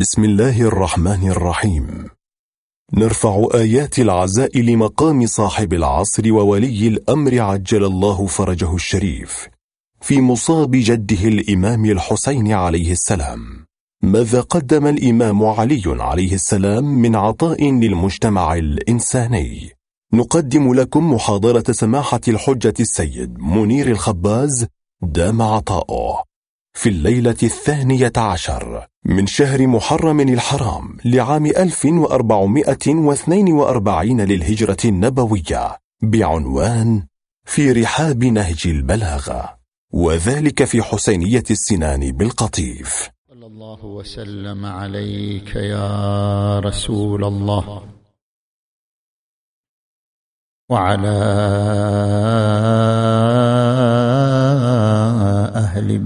بسم الله الرحمن الرحيم. نرفع آيات العزاء لمقام صاحب العصر وولي الأمر عجل الله فرجه الشريف في مصاب جده الإمام الحسين عليه السلام. ماذا قدم الإمام علي عليه السلام من عطاء للمجتمع الإنساني؟ نقدم لكم محاضرة سماحة الحجة السيد منير الخباز دام عطاؤه. في الليلة الثانية عشر من شهر محرم الحرام لعام 1442 للهجرة النبوية بعنوان في رحاب نهج البلاغة وذلك في حسينية السنان بالقطيف. صلى الله وسلم عليك يا رسول الله. وعلى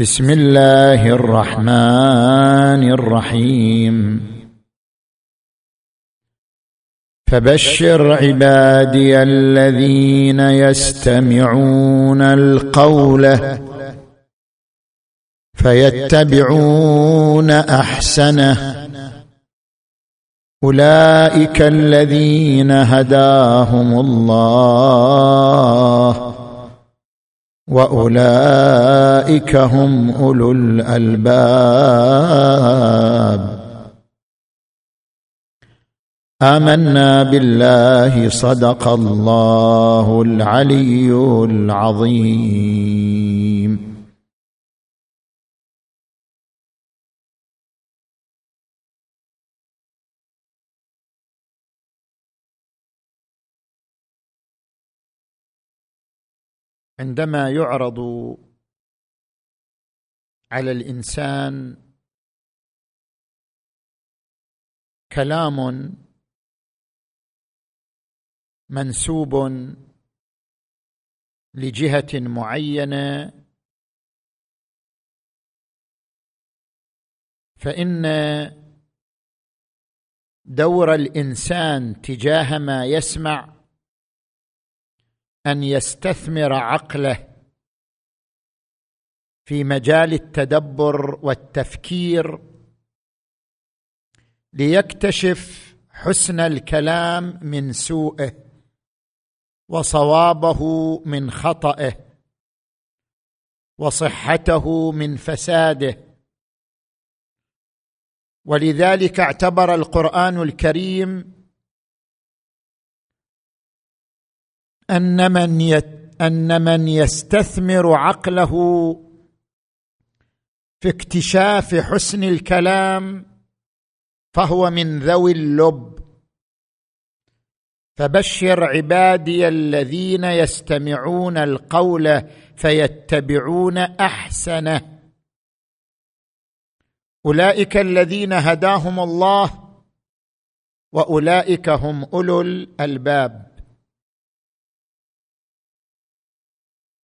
بسم الله الرحمن الرحيم. فبشر عبادي الذين يستمعون القول فيتبعون أحسنه. أولئك الذين هداهم الله. وأولئك هم أولو الألباب. آمنا بالله صدق الله العلي العظيم. عندما يعرض على الإنسان كلام منسوب لجهة معينة فإن دور الإنسان تجاه ما يسمع أن يستثمر عقله في مجال التدبر والتفكير ليكتشف حسن الكلام من سوءه وصوابه من خطئه وصحته من فساده. ولذلك اعتبر القرآن الكريم أن من أن من يستثمر عقله في اكتشاف حسن الكلام فهو من ذوي اللب. فبشر عبادي الذين يستمعون القول فيتبعون أحسنه. أولئك الذين هداهم الله وأولئك هم أولو الألباب.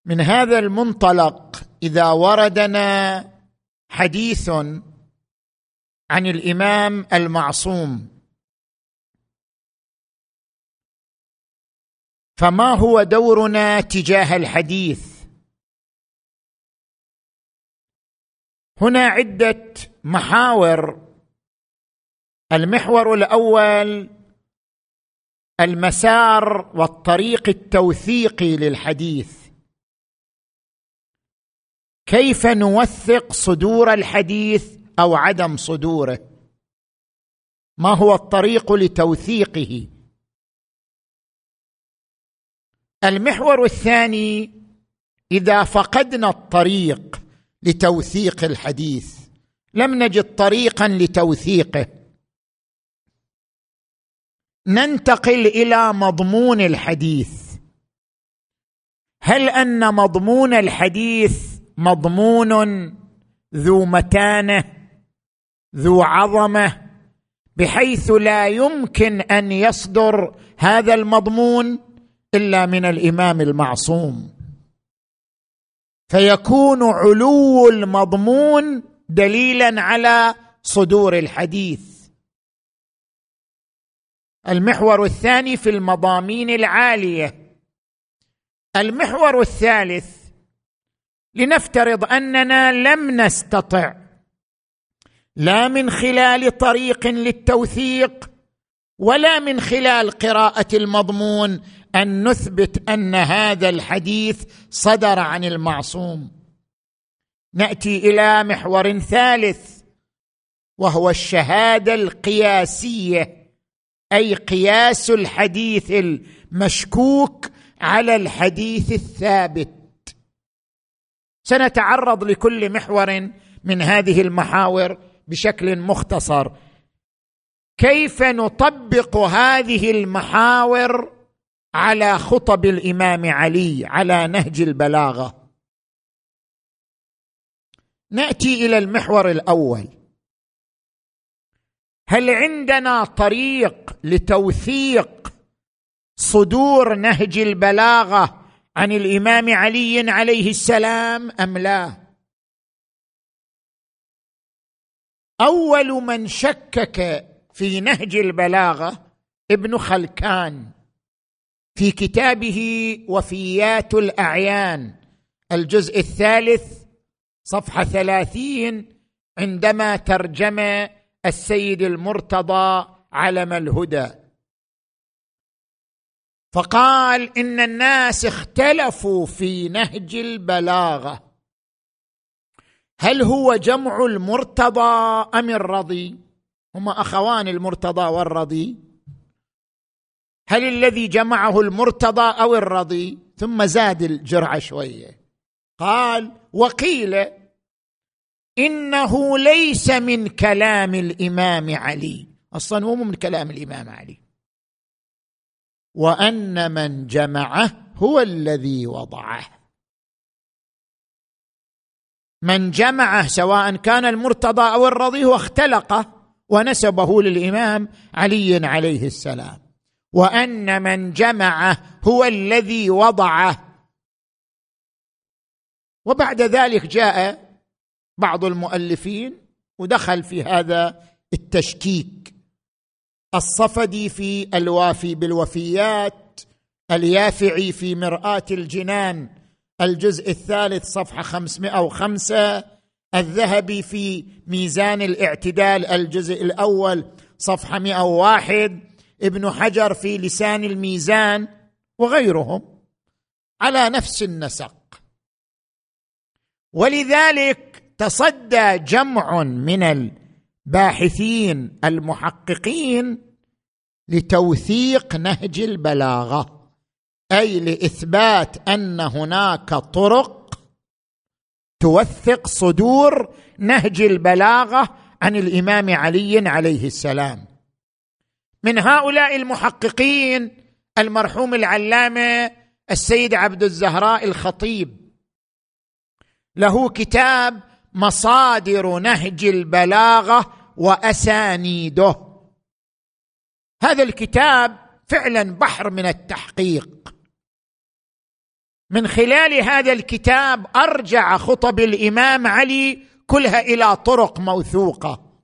من هذا المنطلق إذا وردنا حديث عن الإمام المعصوم. فما هو دورنا تجاه الحديث؟ هنا عدة محاور. المحور الأول المسار والطريق التوثيقي للحديث. كيف نوثق صدور الحديث أو عدم صدوره؟ ما هو الطريق لتوثيقه؟ المحور الثاني إذا فقدنا الطريق لتوثيق الحديث لم نجد طريقا لتوثيقه. ننتقل إلى مضمون الحديث. هل أن مضمون الحديث مضمون ذو متانه ذو عظمة بحيث لا يمكن أن يصدر هذا المضمون إلا من الإمام المعصوم. فيكون علو المضمون دليلا على صدور الحديث. المحور الثاني في المضامين العالية. المحور الثالث لنفترض أننا لم نستطع. لا من خلال طريق للتوثيق ولا من خلال قراءة المضمون أن نثبت أن هذا الحديث صدر عن المعصوم. نأتي إلى محور ثالث وهو الشهادة القياسية أي قياس الحديث المشكوك على الحديث الثابت. سنتعرض لكل محور من هذه المحاور بشكل مختصر. كيف نطبق هذه المحاور على خطب الإمام علي على نهج البلاغة؟ نأتي إلى المحور الأول. هل عندنا طريق لتوثيق صدور نهج البلاغة عن الإمام علي عليه السلام أم لا؟ أول من شكك في نهج البلاغة ابن خلكان في كتابه وفيات الأعيان الجزء الثالث صفحة ثلاثين عندما ترجم السيد المرتضى علم الهدى. فقال إن الناس اختلفوا في نهج البلاغة. هل هو جمع المرتضى أم الرضي؟ هما أخوان المرتضى والرضي. هل الذي جمعه المرتضى أو الرضي؟ ثم زاد الجرعه شوية. قال وقيل إنه ليس من كلام الإمام علي. أصلا هو من كلام الإمام علي. وأن من جمعه هو الذي وضعه. من جمعه سواء كان المرتضى أو الرضي هو اختلقه ونسبه للإمام علي عليه السلام. وأن من جمعه هو الذي وضعه. وبعد ذلك جاء بعض المؤلفين ودخل في هذا التشكيك. الصفدي في الوافي بالوفيات اليافعي في مرآة الجنان الجزء الثالث صفحة 505 الذهبي في ميزان الاعتدال الجزء الأول صفحة 101 ابن حجر في لسان الميزان وغيرهم. على نفس النسق. ولذلك تصدى جمع من الباحثين المحققين لتوثيق نهج البلاغة أي لإثبات أن هناك طرق توثق صدور نهج البلاغة عن الإمام علي عليه السلام. من هؤلاء المحققين المرحوم العلامة السيد عبد الزهراء الخطيب. له كتاب مصادر نهج البلاغة وأسانيده. هذا الكتاب فعلا بحر من التحقيق. من خلال هذا الكتاب أرجع خطب الإمام علي كلها إلى طرق موثوقة.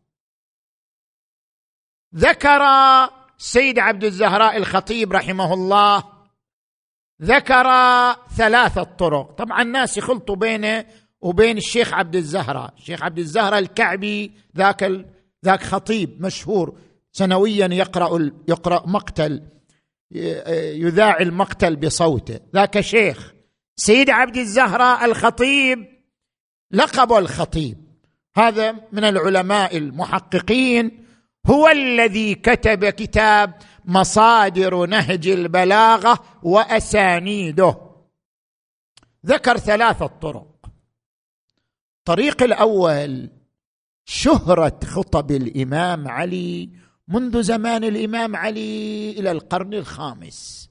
ذكر سيد عبد الزهراء الخطيب رحمه الله ذكر ثلاثة طرق. طبعا الناس يخلطوا بينه وبين الشيخ عبد الزهراء. الشيخ عبد الزهراء الكعبي ذاك. ذاك خطيب مشهور سنويا يقرأ يقرأ مقتل يذاع المقتل بصوته. ذاك شيخ سيد عبد الزهراء الخطيب لقب الخطيب. هذا من العلماء المحققين. هو الذي كتب كتاب مصادر نهج البلاغة وأسانيده. ذكر ثلاثة طرق. الطريق الأول شهرة خطب الإمام علي منذ زمان الإمام علي إلى القرن الخامس.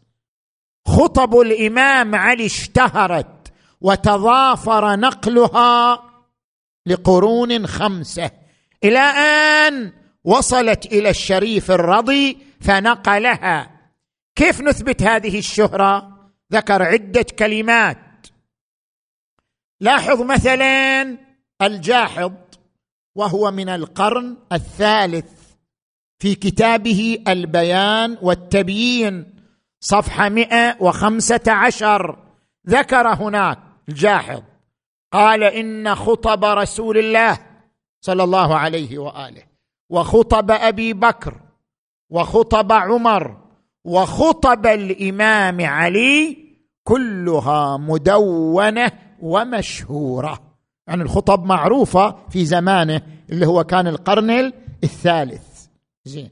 خطب الإمام علي اشتهرت وتضافر نقلها لقرون خمسة. إلى آن وصلت إلى الشريف الرضي فنقلها. كيف نثبت هذه الشهرة؟ ذكر عدة كلمات. لاحظ مثلا الجاحظ. وهو من القرن الثالث في كتابه البيان والتبيين صفحة مئة وخمسة عشر. ذكر هناك الجاحظ قال إن خطب رسول الله صلى الله عليه وآله وخطب أبي بكر وخطب عمر وخطب الإمام علي كلها مدونة ومشهورة. يعني الخطب معروفة في زمانه اللي هو كان القرن الثالث. زين.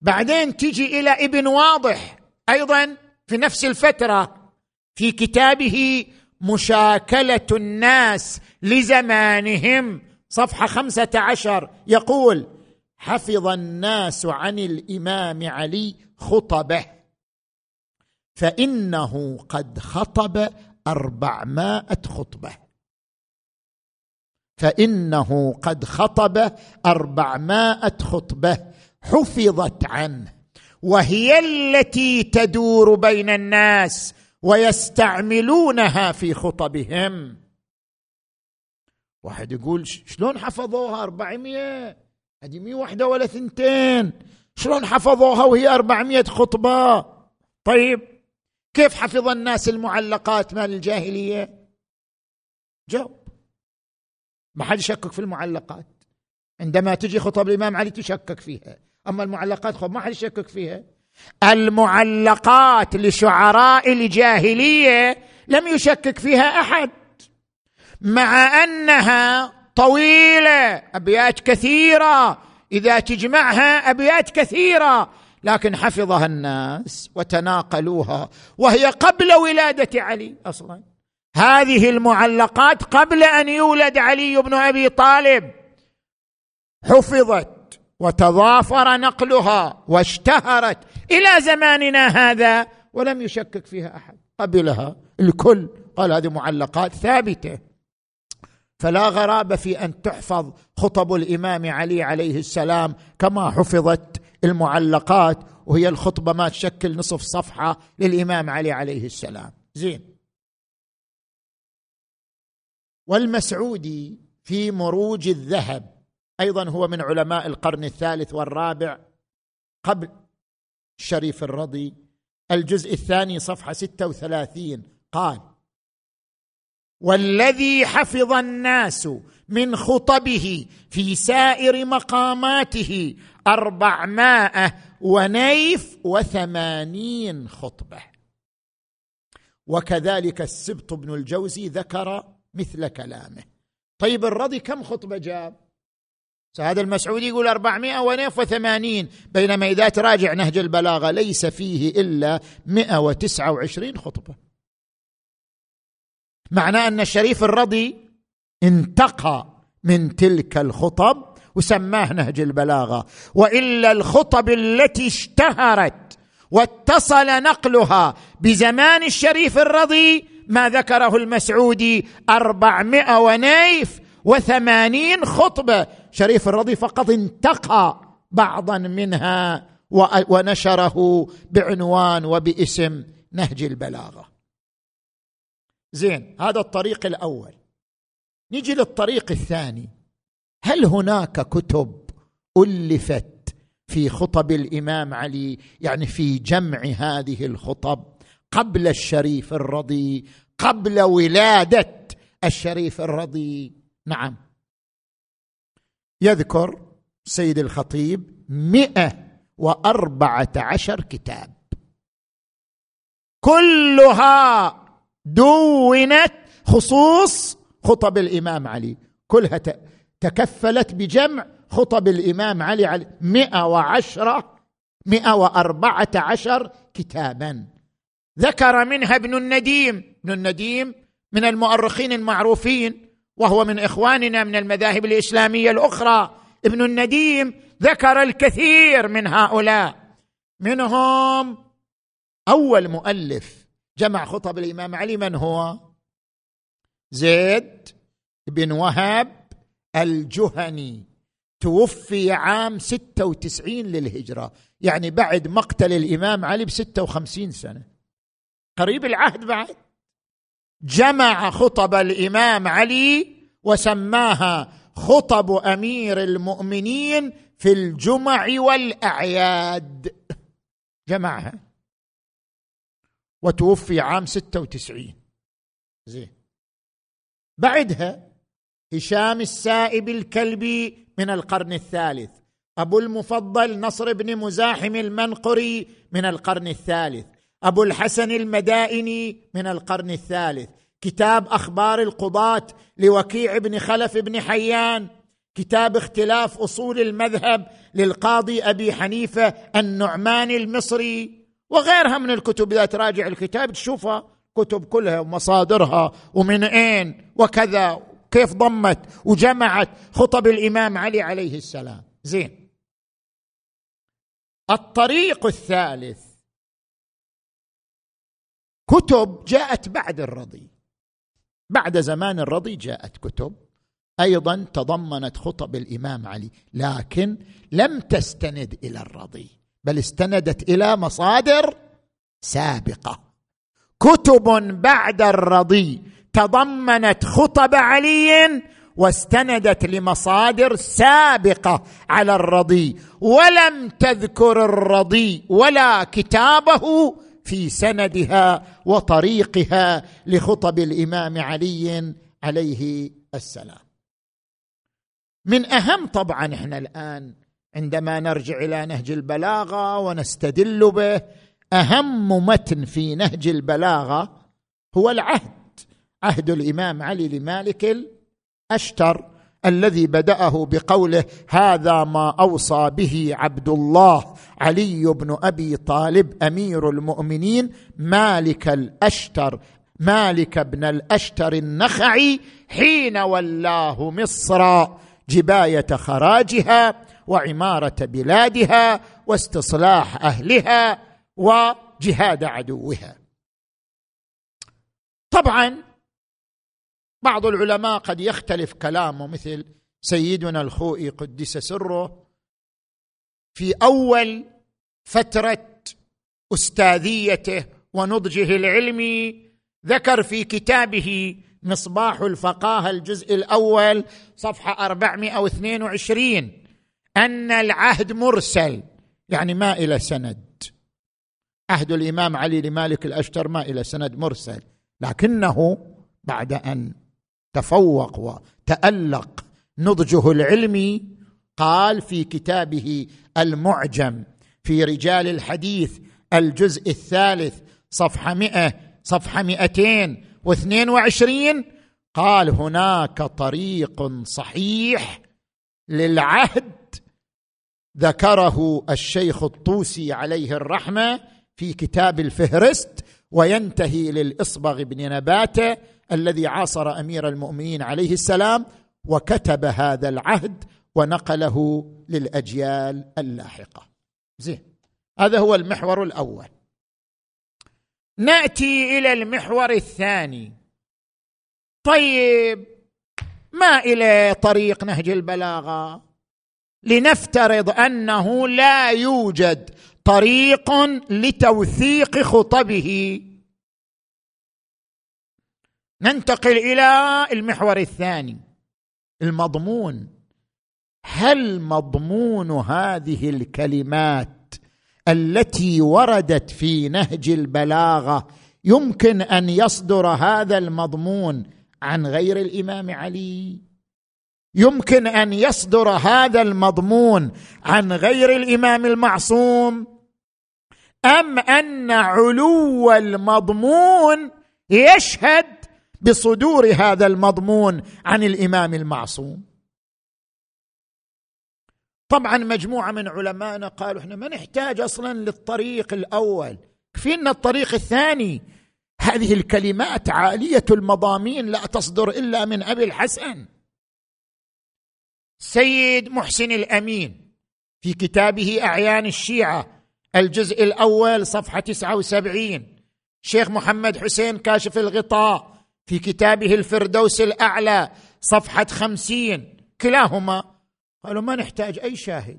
بعدين تجي إلى ابن واضح أيضا في نفس الفترة في كتابه مشاكلة الناس لزمانهم صفحة خمسة عشر يقول حفظ الناس عن الإمام علي خطبه فإنه قد خطب أربعمائة خطبة. فإنه قد خطب أربعمائة خطبة حفظت عنه وهي التي تدور بين الناس ويستعملونها في خطبهم. واحد يقول شلون حفظوها أربعمية هذه مية واحدة ولا ثنتين. شلون حفظوها وهي أربعمية خطبة؟ طيب كيف حفظ الناس المعلقات مال الجاهلية؟ جاوب. ما حد يشكك في المعلقات. عندما تجي خطب الإمام علي تشكك فيها. أما المعلقات خب ما حد يشكك فيها. المعلقات لشعراء الجاهلية لم يشكك فيها أحد. مع أنها طويلة أبيات كثيرة. إذا تجمعها أبيات كثيرة. لكن حفظها الناس وتناقلوها. وهي قبل ولادة علي أصلا. هذه المعلقات قبل أن يولد علي بن أبي طالب. حفظت وتضافر نقلها واشتهرت إلى زماننا هذا ولم يشكك فيها أحد. قبلها الكل قال هذه معلقات ثابتة. فلا غرابة في أن تحفظ خطب الإمام علي عليه السلام كما حفظت المعلقات وهي الخطبة ما تشكل نصف صفحة للإمام علي عليه السلام. زين. والمسعودي في مروج الذهب أيضا هو من علماء القرن الثالث والرابع قبل الشريف الرضي. الجزء الثاني صفحة 36 قال والذي حفظ الناس من خطبه في سائر مقاماته أربعمائة ونيف وثمانين خطبة. وكذلك السبط بن الجوزي ذكر مثل كلامه. طيب الرضي كم خطبة جاب؟ هذا المسعودي يقول أربعمائة ونيف وثمانين. بينما إذا تراجع نهج البلاغة ليس فيه إلا مئة وتسعة وعشرين خطبة. معناه أن الشريف الرضي انتقى من تلك الخطب وسماه نهج البلاغة. وإلا الخطب التي اشتهرت واتصل نقلها بزمان الشريف الرضي ما ذكره المسعودي أربعمائة ونيف وثمانين خطبة. شريف الرضي فقط انتقى بعضا منها ونشره بعنوان وباسم نهج البلاغة. زين هذا الطريق الأول. نجي للطريق الثاني. هل هناك كتب ألفت في خطب الإمام علي؟ يعني في جمع هذه الخطب. قبل الشريف الرضي قبل ولادة الشريف الرضي. نعم. يذكر سيد الخطيب مئة وأربعة عشر كتاب. كلها دونت خصوص خطب الإمام علي. كلها تكفلت بجمع خطب الإمام علي مئة وعشرة مئة وأربعة عشر كتابا. ذكر منها ابن النديم. ابن النديم من المؤرخين المعروفين وهو من إخواننا من المذاهب الإسلامية الأخرى. ابن النديم ذكر الكثير من هؤلاء. منهم أول مؤلف جمع خطب الإمام علي من هو؟ زيد بن وهب الجهني. توفي عام 96 للهجرة يعني بعد مقتل الإمام علي ب 56 سنة. قريب العهد بعد. جمع خطب الإمام علي وسماها خطب أمير المؤمنين في الجمع والأعياد. جمعها. وتوفي عام 96 زين. بعدها هشام السائب الكلبي من القرن الثالث. أبو المفضل نصر بن مزاحم المنقري من القرن الثالث. أبو الحسن المدائني من القرن الثالث. كتاب أخبار القضاة لوكيع بن خلف بن حيان. كتاب اختلاف أصول المذهب للقاضي أبي حنيفة النعمان المصري. وغيرها من الكتب إذا تراجع الكتاب تشوفها كتب كلها ومصادرها ومن أين وكذا كيف ضمت وجمعت. خطب الإمام علي عليه السلام. زين. الطريق الثالث. كتب جاءت بعد الرضي. بعد زمان الرضي جاءت كتب. أيضا تضمنت خطب الإمام علي لكن لم تستند إلى الرضي بل استندت إلى مصادر سابقة. كتب بعد الرضي تضمنت خطب علي واستندت لمصادر سابقة على الرضي ولم تذكر الرضي ولا كتابه في سندها وطريقها لخطب الإمام علي عليه السلام. من أهم طبعا إحنا الآن عندما نرجع إلى نهج البلاغة ونستدل به أهم متن في نهج البلاغة هو العهد عهد الإمام علي لمالك الأشتر. الذي بدأه بقوله هذا ما أوصى به عبد الله علي بن أبي طالب أمير المؤمنين مالك الأشتر مالك بن الأشتر النخعي حين ولاه مصر جباية خراجها وعمارة بلادها واستصلاح أهلها وجهاد عدوها. طبعا بعض العلماء قد يختلف كلامه مثل سيدنا الخوئي قدس سره في أول فترة أستاذيته ونضجه العلمي ذكر في كتابه مصباح الفقاهة الجزء الأول صفحة 422 أن العهد مرسل يعني ما إلى سند. عهد الإمام علي لمالك الأشتر ما إلى سند مرسل لكنه بعد أن تفوق وتألق. نضجه العلمي قال في كتابه المعجم في رجال الحديث الجزء الثالث صفحة مئة صفحة مئتين واثنين وعشرين. قال هناك طريق صحيح للعهد ذكره الشيخ الطوسي عليه الرحمة في كتاب الفهرست وينتهي للإصبغ بن نباتة الذي عاصر أمير المؤمنين عليه السلام وكتب هذا العهد ونقله للأجيال اللاحقة. زين. هذا هو المحور الأول. نأتي إلى المحور الثاني. طيب ما إلى طريق نهج البلاغة؟ لنفترض أنه لا يوجد طريق لتوثيق خطبه. ننتقل إلى المحور الثاني المضمون. هل مضمون هذه الكلمات التي وردت في نهج البلاغة يمكن أن يصدر هذا المضمون عن غير الإمام علي؟ يمكن أن يصدر هذا المضمون عن غير الإمام المعصوم؟ أم أن علو المضمون يشهد بصدور هذا المضمون عن الإمام المعصوم. طبعا مجموعة من علمائنا قالوا إحنا ما نحتاج أصلا للطريق الأول. كفينا الطريق الثاني هذه الكلمات عالية المضامين لا تصدر إلا من أبي الحسن. سيد محسن الأمين في كتابه أعيان الشيعة الجزء الأول صفحة 79 شيخ محمد حسين كاشف الغطاء في كتابه الفردوس الأعلى صفحة خمسين كلاهما. قالوا ما نحتاج أي شاهد.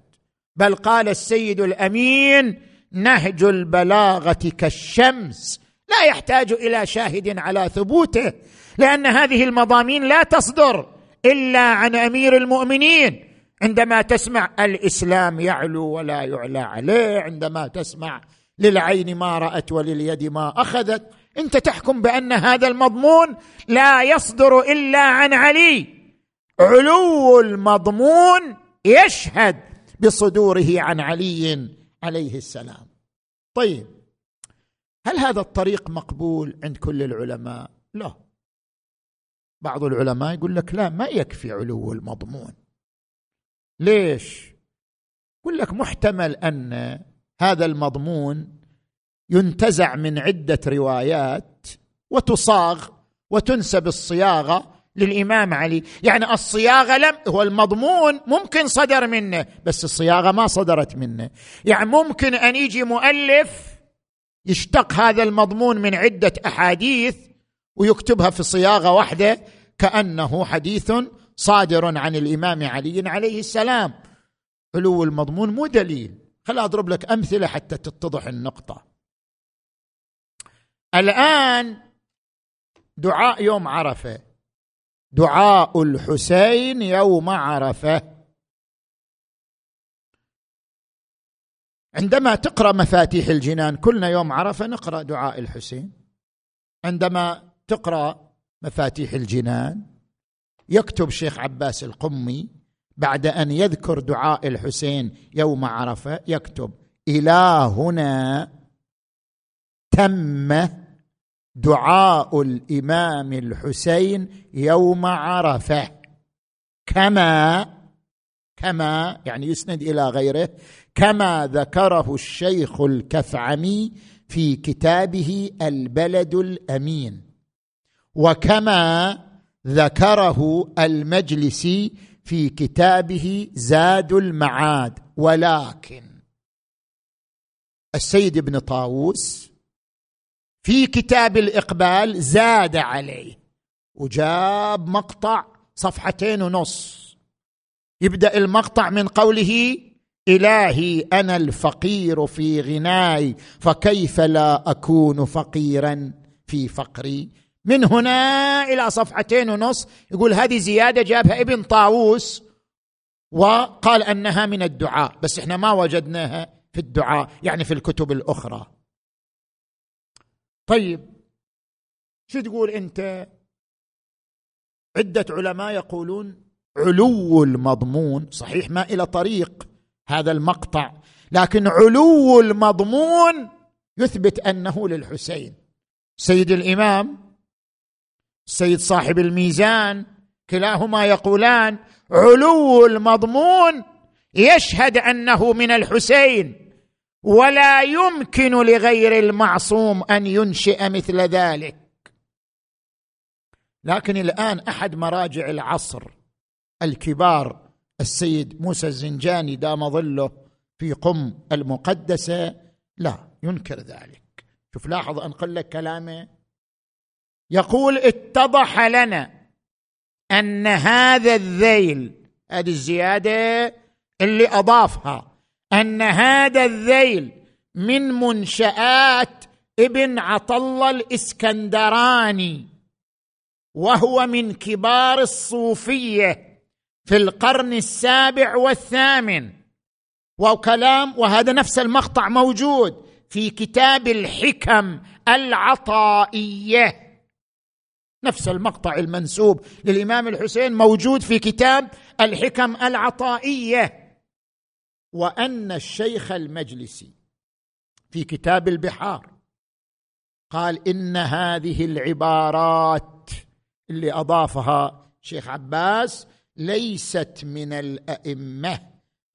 بل قال السيد الأمين نهج البلاغة كالشمس. لا يحتاج إلى شاهد على ثبوته لأن هذه المضامين لا تصدر إلا عن أمير المؤمنين. عندما تسمع الإسلام يعلو ولا يعلى عليه عندما تسمع للعين ما رأت ولليد ما أخذت. انت تحكم بأن هذا المضمون لا يصدر إلا عن علي. علو المضمون يشهد بصدوره عن علي عليه السلام. طيب هل هذا الطريق مقبول عند كل العلماء؟ لا. بعض العلماء يقول لك لا ما يكفي علو المضمون. ليش؟ يقول لك محتمل أن هذا المضمون ينتزع من عدة روايات وتصاغ وتنسب الصياغة للإمام علي. يعني الصياغة لم هو المضمون ممكن صدر منه بس الصياغة ما صدرت منه. يعني ممكن أن يجي مؤلف يشتق هذا المضمون من عدة أحاديث ويكتبها في صياغة واحدة كأنه حديث صادر عن الإمام علي عليه السلام. علو المضمون مو دليل. خل أضرب لك أمثلة حتى تتضح النقطة. الآن دعاء يوم عرفة. دعاء الحسين يوم عرفة. عندما تقرأ مفاتيح الجنان كلنا يوم عرفة نقرأ دعاء الحسين. عندما تقرأ مفاتيح الجنان يكتب شيخ عباس القمي بعد أن يذكر دعاء الحسين يوم عرفة يكتب إلى هنا تم دعاء الإمام الحسين يوم عرفة. كما كما يعني يسند إلى غيره كما ذكره الشيخ الكفعمي في كتابه البلد الأمين. وكما ذكره المجلسي في كتابه زاد المعاد. ولكن السيد ابن طاووس في كتاب الإقبال زاد عليه وجاب مقطع صفحتين ونص. يبدأ المقطع من قوله إلهي أنا الفقير في غناي فكيف لا أكون فقيرا في فقري؟ من هنا إلى صفحتين ونص يقول هذه زيادة جابها ابن طاووس وقال أنها من الدعاء بس إحنا ما وجدناها في الدعاء يعني في الكتب الأخرى. طيب شو تقول أنت؟ عدة علماء يقولون علو المضمون صحيح ما إلى طريق هذا المقطع لكن علو المضمون يثبت أنه للحسين. سيد الإمام السيد صاحب الميزان كلاهما يقولان علو المضمون يشهد أنه من الحسين. ولا يمكن لغير المعصوم أن ينشئ مثل ذلك. لكن الآن أحد مراجع العصر الكبار السيد موسى الزنجاني دام ظله في قم المقدسة لا ينكر ذلك. شوف لاحظ انقل لك كلامه. يقول اتضح لنا أن هذا الذيل هذه الزيادة اللي أضافها أن هذا الذيل من منشآت ابن عطلة الإسكندراني وهو من كبار الصوفية في القرن السابع والثامن. وكلام وهذا نفس المقطع موجود في كتاب الحكم العطائية. نفس المقطع المنسوب للإمام الحسين موجود في كتاب الحكم العطائية. وأن الشيخ المجلسي في كتاب البحار قال إن هذه العبارات اللي أضافها شيخ عباس ليست من الأئمة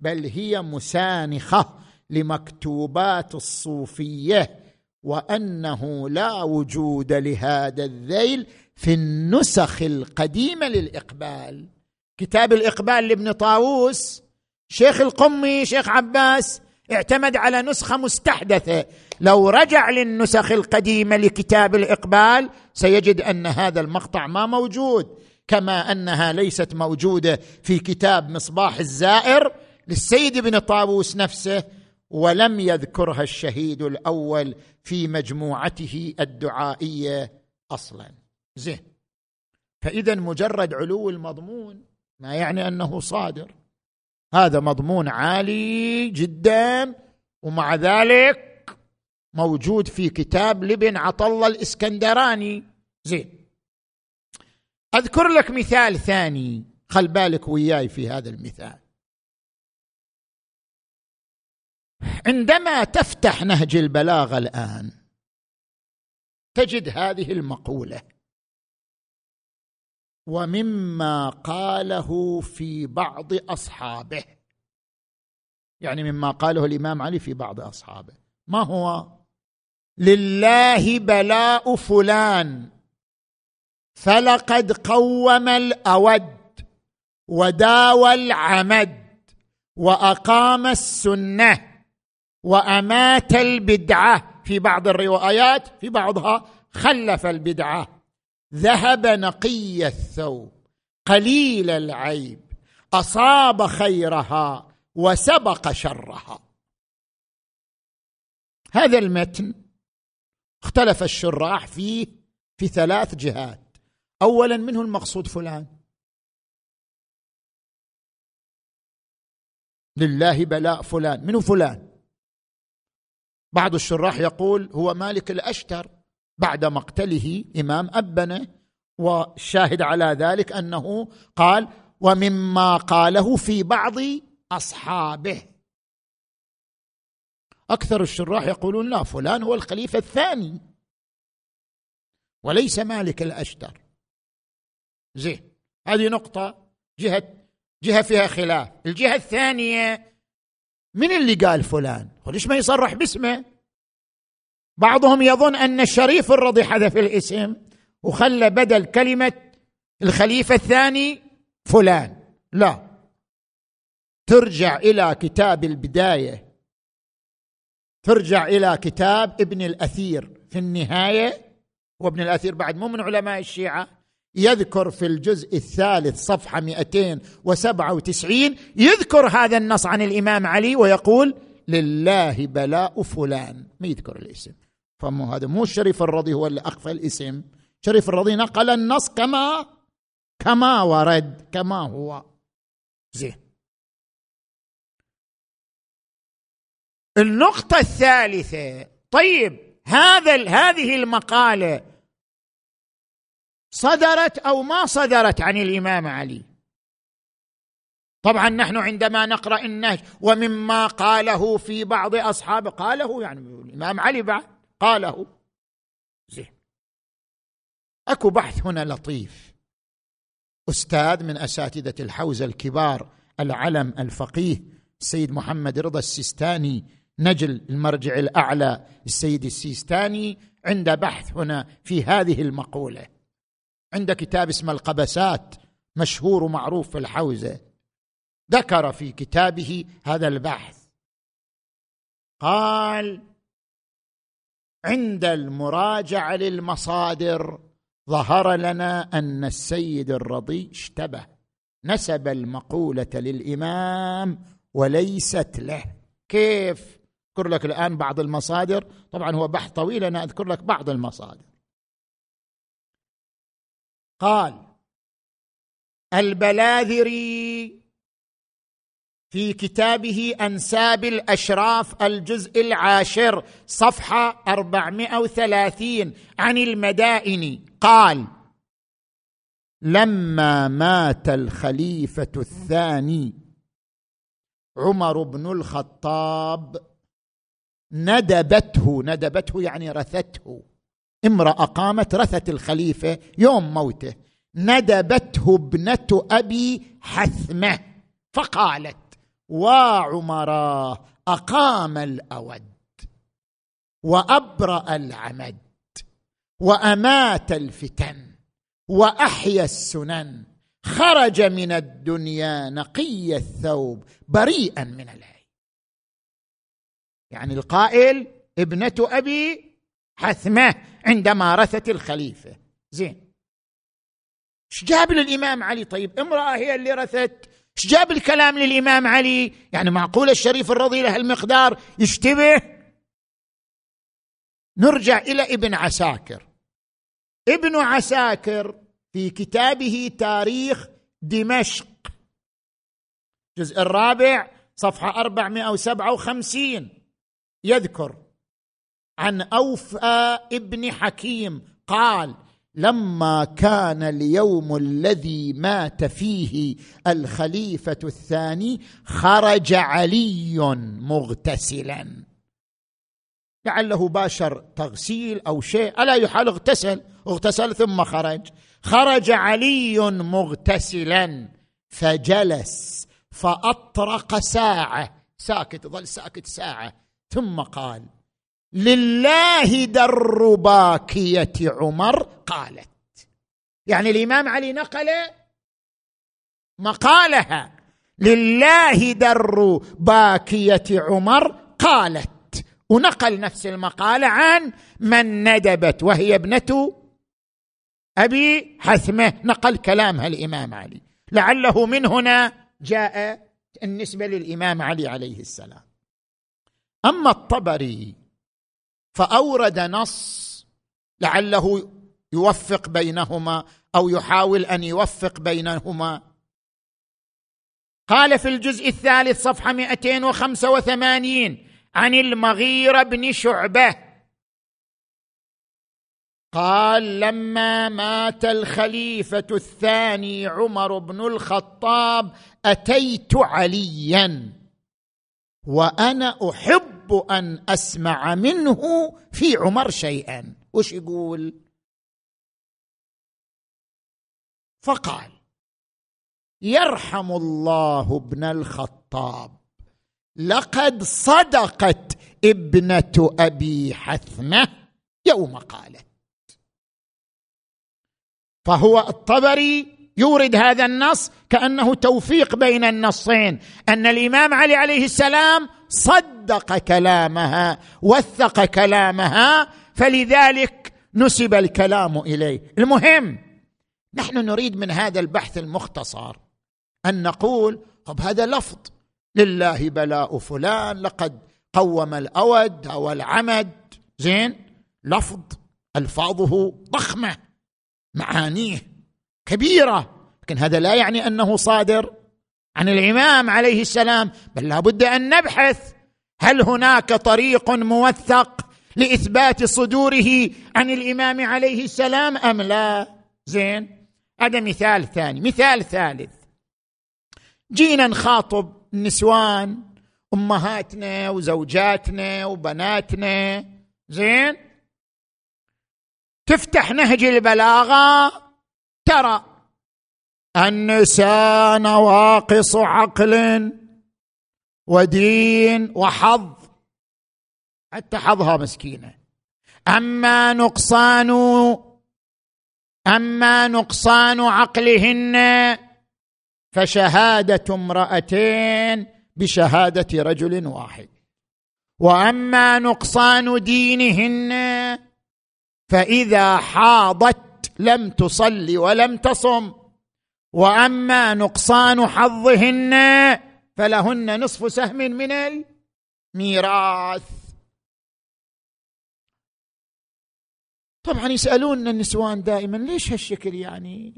بل هي مسانخة لمكتوبات الصوفية وأنه لا وجود لهذا الذيل في النسخ القديمة للإقبال. كتاب الإقبال لابن طاووس شيخ القمي شيخ عباس اعتمد على نسخة مستحدثة. لو رجع للنسخ القديمة لكتاب الإقبال سيجد أن هذا المقطع ما موجود كما أنها ليست موجودة في كتاب مصباح الزائر للسيد بن طاووس نفسه ولم يذكرها الشهيد الأول في مجموعته الدعائية أصلا. زين. فإذا مجرد علو المضمون ما يعني أنه صادر. هذا مضمون عالي جدا ومع ذلك موجود في كتاب لبن عطلة الإسكندراني. زين. أذكر لك مثال ثاني خل بالك وياي في هذا المثال. عندما تفتح نهج البلاغة الآن تجد هذه المقولة. ومما قاله في بعض أصحابه. يعني مما قاله الإمام علي في بعض أصحابه. ما هو؟ لله بلاء فلان فلقد قوم الأود وداوى العمد وأقام السنة وأمات البدعة. في بعض الروايات في بعضها خلف البدعة. ذهب نقي الثوب قليل العيب أصاب خيرها وسبق شرها. هذا المتن اختلف الشراح فيه في ثلاث جهات. اولا منه المقصود فلان. لله بلاء فلان. منه فلان. بعض الشراح يقول هو مالك الأشتر. بعد مقتله إمام أبنه والشاهد على ذلك أنه قال ومما قاله في بعض أصحابه. أكثر الشراح يقولون لا فلان هو الخليفة الثاني وليس مالك الأشتر. زين هذه نقطة جهة جهة فيها خلاف. الجهة الثانية من اللي قال فلان؟ ليش ما يصرح باسمه؟ بعضهم يظن أن الشريف الرضي حذف الاسم وخلى بدل كلمة الخليفة الثاني فلان. لا. ترجع إلى كتاب البداية. ترجع إلى كتاب ابن الأثير في النهاية. وابن الأثير بعد مو من علماء الشيعة. يذكر في الجزء الثالث صفحة 297 يذكر هذا النص عن الإمام علي ويقول لله بلاء فلان. ما يذكر الاسم. فمو هذا مو الشريف الرضي هو اللي أخفى الاسم. شريف الرضي نقل النص كما كما ورد كما هو. زين. النقطة الثالثة. طيب هذا هذه المقالة صدرت أو ما صدرت عن الإمام علي؟ طبعا نحن عندما نقرأ النهج ومما قاله في بعض أصحابه قاله يعني الإمام علي بعد. قاله. زين. أكو بحث هنا لطيف. أستاذ من أساتذة الحوزة الكبار العلم الفقيه السيد محمد رضا السيستاني نجل المرجع الأعلى السيد السيستاني عنده بحث هنا في هذه المقولة. عنده كتاب اسمه القبسات مشهور ومعروف في الحوزة. ذكر في كتابه هذا البحث. قال عند المراجعة للمصادر ظهر لنا أن السيد الرضي اشتبه نسب المقولة للإمام وليست له. كيف؟ أذكر لك الآن بعض المصادر. طبعا هو بحث طويل أنا أذكر لك بعض المصادر. قال البلاذري في كتابه أنساب الأشراف الجزء العاشر صفحة 430 عن المدائن. قال لما مات الخليفة الثاني عمر بن الخطاب ندبته ندبته يعني رثته. امرأة قامت رثت الخليفة يوم موته. ندبته ابنة أبي حثمة فقالت وعمرا أقام الأود وأبرأ العمد وأمات الفتن وأحيا السنن خرج من الدنيا نقي الثوب بريئا من العين. يعني القائل ابنة أبي حثمة عندما رثت الخليفة. زين. إيش جاب للإمام علي؟ طيب امرأة هي اللي رثت إيش جاب الكلام للإمام علي؟ يعني معقول الشريف الرضي له المقدار يشتبه؟ نرجع إلى ابن عساكر. ابن عساكر في كتابه تاريخ دمشق. الجزء الرابع صفحة 457 يذكر عن أوفى ابن حكيم قال لما كان اليوم الذي مات فيه الخليفة الثاني خرج علي مغتسلا. لعله باشر تغسيل أو شيء ألا يحال اغتسل؟ اغتسل ثم خرج. خرج علي مغتسلا فجلس فأطرق ساعة ساكت ظل ساكت ساعة ثم قال لله در باكية عمر قالت. يعني الإمام علي نقل مقالها. لله در باكية عمر قالت. ونقل نفس المقاله عن من ندبت وهي ابنة أبي حثمة. نقل كلامها الإمام علي. لعله من هنا جاء النسبة للإمام علي عليه السلام. أما الطبري فأورد نص لعله يوفق بينهما أو يحاول أن يوفق بينهما. قال في الجزء الثالث صفحة 285 عن المغيرة بن شعبة. قال لما مات الخليفة الثاني عمر بن الخطاب أتيت عليا وأنا أحب أن أسمع منه في عمر شيئا. وش يقول؟ فقال يرحم الله ابن الخطاب. لقد صدقت ابنة أبي حثمة يوم قالت. فهو الطبري يورد هذا النص كأنه توفيق بين النصين أن الإمام علي عليه السلام صدق كلامها وثق كلامها فلذلك نسب الكلام إليه. المهم نحن نريد من هذا البحث المختصر أن نقول طب هذا لفظ لله بلاء فلان لقد قوم الأود أو العمد. زين؟ لفظ ألفاظه ضخمة معانيه كبيرة لكن هذا لا يعني أنه صادر. عن الإمام عليه السلام بل لابد أن نبحث هل هناك طريق موثق لإثبات صدوره عن الإمام عليه السلام أم لا؟ زين هذا مثال ثاني مثال ثالث. جينا نخاطب النسوان أمهاتنا وزوجاتنا وبناتنا زين؟ تفتح نهج البلاغة ترى النساء نواقص عقل ودين وحظ. حتى حظها مسكينة. أما نقصان أما نقصان عقلهن فشهادة امرأتين بشهادة رجل واحد. وأما نقصان دينهن فإذا حاضت لم تصل ولم تصم. وأما نقصان حظهن فلهن نصف سهم من الميراث. طبعا يسالون النسوان دائما ليش هالشكل يعني؟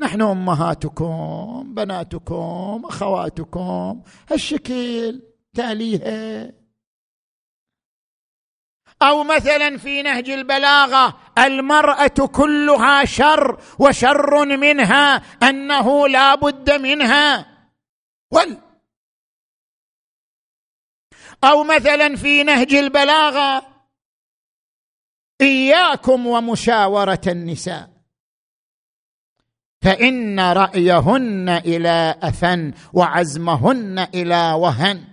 نحن أمهاتكم بناتكم أخواتكم هالشكل تاليها أو مثلا في نهج البلاغة المرأة كلها شر وشر منها أنه لا بد منها. ول أو مثلا في نهج البلاغة إياكم ومشاورة النساء. فإن رأيهن إلى أثن وعزمهن إلى وهن.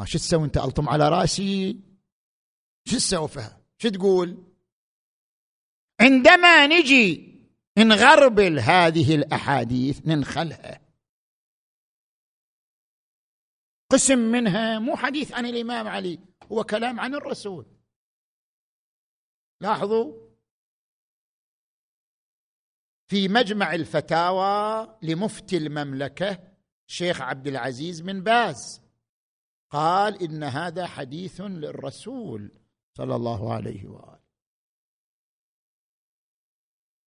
آه شو تسوي أنت؟ ألطم على رأسي. شو تسوي فيها شو تقول؟ عندما نجي نغربل هذه الأحاديث ننخلها قسم منها مو حديث عن الإمام علي هو كلام عن الرسول. لاحظوا؟ في مجمع الفتاوى لمفتي المملكة شيخ عبد العزيز بن باز. قال إن هذا حديث للرسول صلى الله عليه وآله.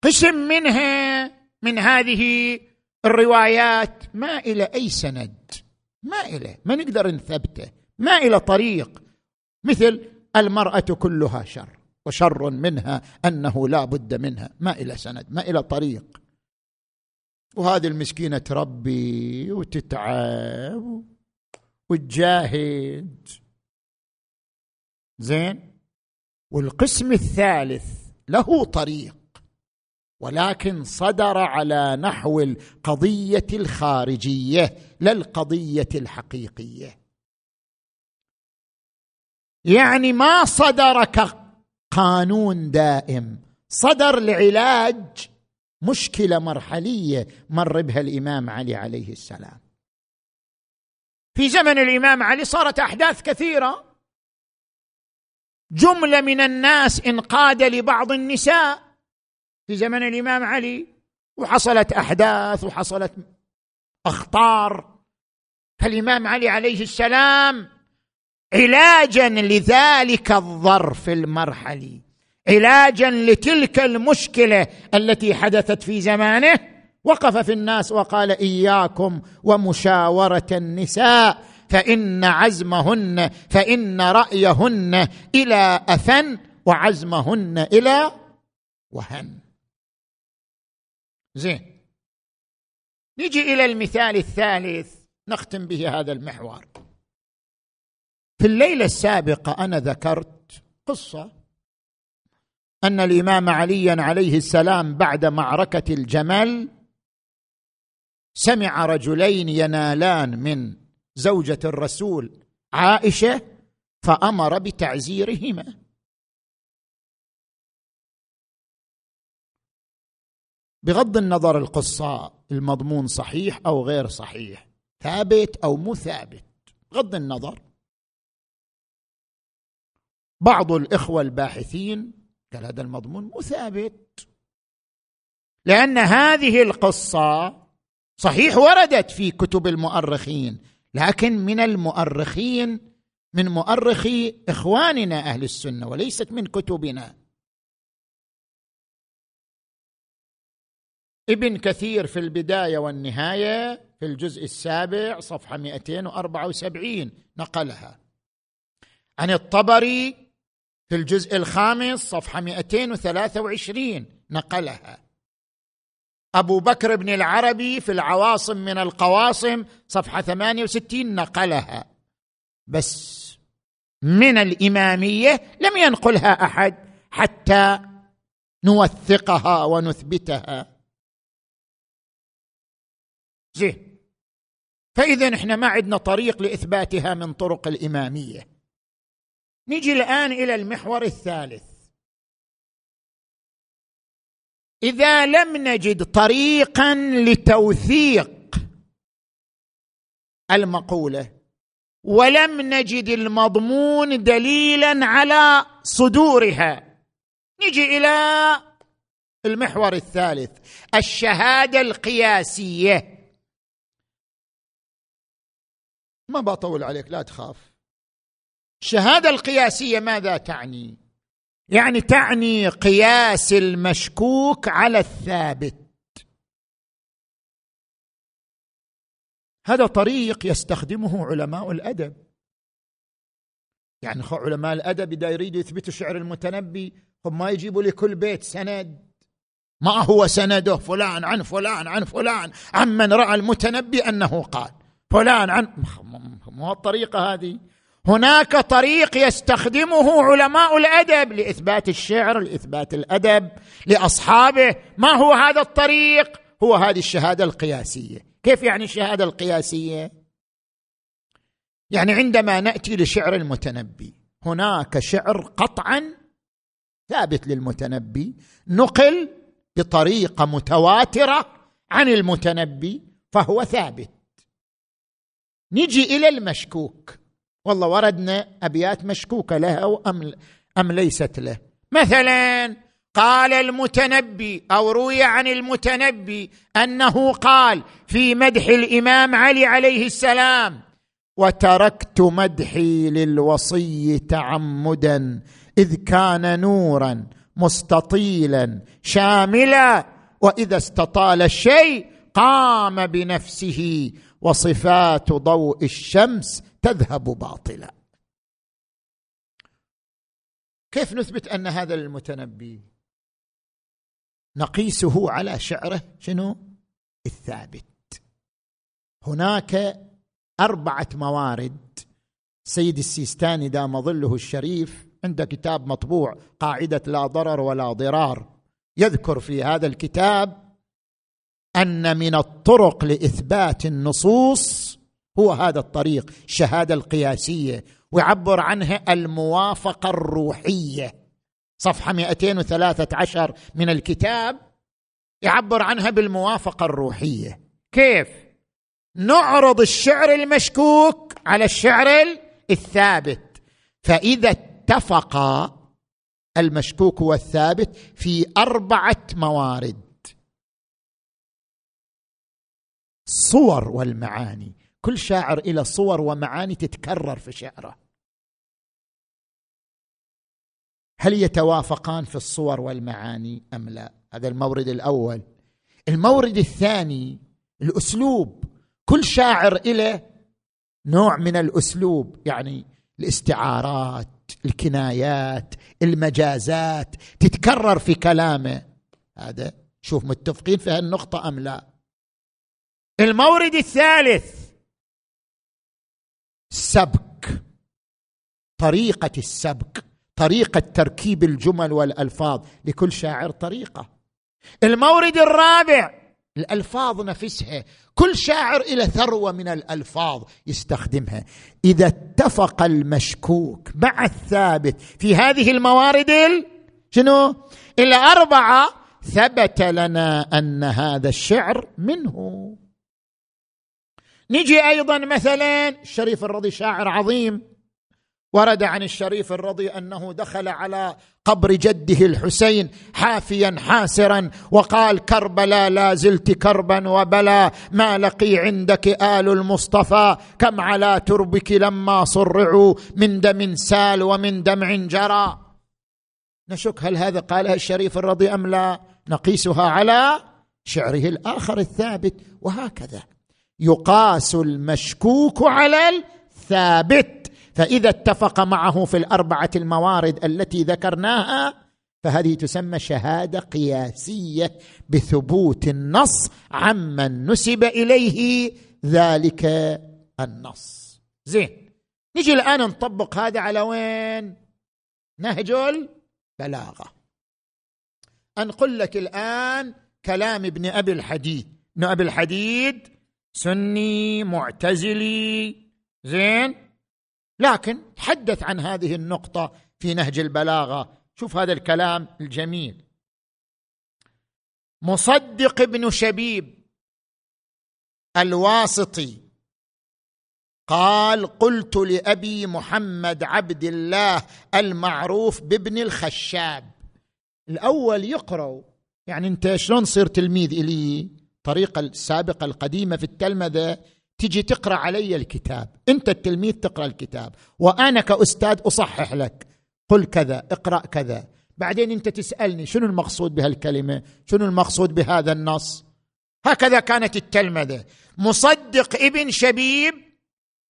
قسم منها من هذه الروايات ما إلى أي سند ما إلى ما نقدر نثبته ما إلى طريق. مثل المرأة كلها شر وشر منها أنه لا بد منها ما إلى سند ما إلى طريق. وهذه المسكينة تربي وتتعب. وتجاهد زين؟ والقسم الثالث له طريق ولكن صدر على نحو القضية الخارجية لا القضية الحقيقية. يعني ما صدر كقانون دائم صدر لعلاج مشكلة مرحلية مر بها الإمام علي عليه السلام. في زمن الإمام علي صارت أحداث كثيرة. جملة من الناس انقاد لبعض النساء في زمن الإمام علي وحصلت أحداث وحصلت أخطار. فالإمام علي عليه السلام علاجا لذلك الظرف المرحلي علاجا لتلك المشكلة التي حدثت في زمانه. وقف في الناس وقال إياكم ومشاورة النساء فإن عزمهن فإن رأيهن إلى أثن وعزمهن إلى وهن. زين. نجي إلى المثال الثالث نختم به هذا المحور. في الليلة السابقة أنا ذكرت قصة أن الإمام عليا عليه السلام بعد معركة الجمل سمع رجلين ينالان من زوجة الرسول عائشة فأمر بتعزيرهما. بغض النظر القصة المضمون صحيح أو غير صحيح ثابت أو مو ثابت بغض النظر. بعض الإخوة الباحثين قال هذا المضمون مو ثابت لأن هذه القصة صحيح وردت في كتب المؤرخين لكن من المؤرخين من مؤرخي إخواننا أهل السنة وليست من كتبنا. ابن كثير في البداية والنهاية في الجزء السابع صفحة 274 نقلها. عن الطبري في الجزء الخامس صفحة 223 نقلها. أبو بكر بن العربي في العواصم من القواصم صفحة 68 نقلها. بس من الإمامية لم ينقلها أحد حتى نوثقها ونثبتها. زين. فإذا إحنا ما عندنا طريق لإثباتها من طرق الإمامية. نجي الآن إلى المحور الثالث. إذا لم نجد طريقا لتوثيق المقولة ولم نجد المضمون دليلا على صدورها. نجي إلى المحور الثالث الشهادة القياسية. ما بطول عليك لا تخاف. الشهاده القياسية ماذا تعني؟ يعني تعني قياس المشكوك على الثابت. هذا طريق يستخدمه علماء الأدب. يعني علماء الأدب إذا يريدوا يثبتوا شعر المتنبي هم ما يجيبوا لكل بيت سند. ما هو سنده؟ فلان عن فلان عن فلان عمن رأى المتنبي أنه قال. فلان عن مو الطريقة هذه. هناك طريق يستخدمه علماء الأدب لإثبات الشعر لإثبات الأدب لأصحابه. ما هو هذا الطريق؟ هو هذه الشهادة القياسية. كيف يعني الشهادة القياسية؟ يعني عندما نأتي لشعر المتنبي هناك شعر قطعا ثابت للمتنبي. نقل بطريقة متواترة عن المتنبي فهو ثابت. نجي إلى المشكوك. والله وردنا أبيات مشكوكة له أم, أم ليست له. مثلا قال المتنبي أو روي عن المتنبي أنه قال في مدح الإمام علي عليه السلام وتركت مدحي للوصي تعمدا إذ كان نورا مستطيلا شاملا وإذا استطال الشيء قام بنفسه وصفات ضوء الشمس تذهب باطلا. كيف نثبت أن هذا المتنبي نقيسه على شعره شنو؟ الثابت. هناك أربعة موارد. سيد السيستاني دام ظله الشريف عنده كتاب مطبوع قاعدة لا ضرر ولا ضرار. يذكر في هذا الكتاب أن من الطرق لإثبات النصوص هو هذا الطريق الشهاده القياسية. ويعبر عنها الموافقة الروحية. صفحة 213 من الكتاب يعبر عنها بالموافقة الروحية. كيف؟ نعرض الشعر المشكوك على الشعر الثابت. فإذا اتفقا المشكوك والثابت في أربعة موارد. صور والمعاني. كل شاعر إلى صور ومعاني تتكرر في شعره. هل يتوافقان في الصور والمعاني أم لا؟ هذا المورد الأول. المورد الثاني الأسلوب. كل شاعر إلى نوع من الأسلوب يعني الاستعارات الكنايات المجازات تتكرر في كلامه. هذا شوف متفقين في هالنقطة أم لا. المورد الثالث. سبك طريقة السبك طريقة تركيب الجمل والألفاظ لكل شاعر طريقة. المورد الرابع الألفاظ نفسها كل شاعر إلى ثروة من الألفاظ يستخدمها. إذا اتفق المشكوك مع الثابت في هذه الموارد شنو؟ الأربعة ثبت لنا أن هذا الشعر منه. نجي أيضا مثلا الشريف الرضي شاعر عظيم ورد عن الشريف الرضي أنه دخل على قبر جده الحسين حافيا حاسرا وقال كربلا لا زلت كربا وبلا ما لقي عندك آل المصطفى كم على تربك لما صرعوا من دم سال ومن دمع جرى. نشك هل هذا قالها الشريف الرضي أم لا؟ نقيسها على شعره الآخر الثابت وهكذا. يقاس المشكوك على الثابت. فإذا اتفق معه في الأربعة الموارد التي ذكرناها فهذه تسمى شهادة قياسية بثبوت النص عمن نسب إليه ذلك النص. زين نجي الآن نطبق هذا على وين؟ نهج البلاغة. أنقل لك الآن كلام ابن أبي الحديد. ابن أبي الحديد سني معتزلي. زين؟ لكن تحدث عن هذه النقطة في نهج البلاغة. شوف هذا الكلام الجميل. مصدق ابن شبيب الواسطي قال قلت لأبي محمد عبد الله المعروف بابن الخشاب. الأول يقرأ يعني أنت شلون تصير تلميذ إلي؟ الطريقة السابقة القديمة في التلمذة تجي تقرأ علي الكتاب. أنت التلميذ تقرأ الكتاب. وأنا كأستاذ أصحح لك. قل كذا اقرأ كذا. بعدين أنت تسألني شنو المقصود بهالكلمة؟ شنو المقصود بهذا النص؟ هكذا كانت التلمذة. مصدق ابن شبيب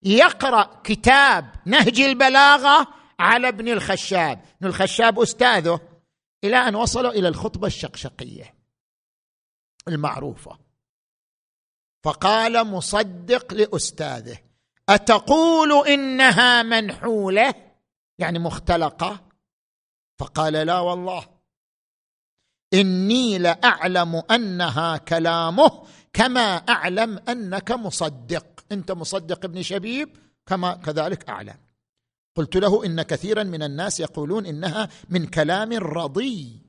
يقرأ كتاب نهج البلاغة على ابن الخشاب. ابن الخشاب أستاذه. إلى أن وصلوا إلى الخطبة الشقشقية المعروفة. فقال مصدق لأستاذه أتقول إنها منحولة؟ يعني مختلقة؟ فقال لا والله. إني لأعلم أنها كلامه كما أعلم أنك مصدق. أنت مصدق ابن شبيب كما كذلك أعلم. قلت له إن كثيرا من الناس يقولون إنها من كلام رضي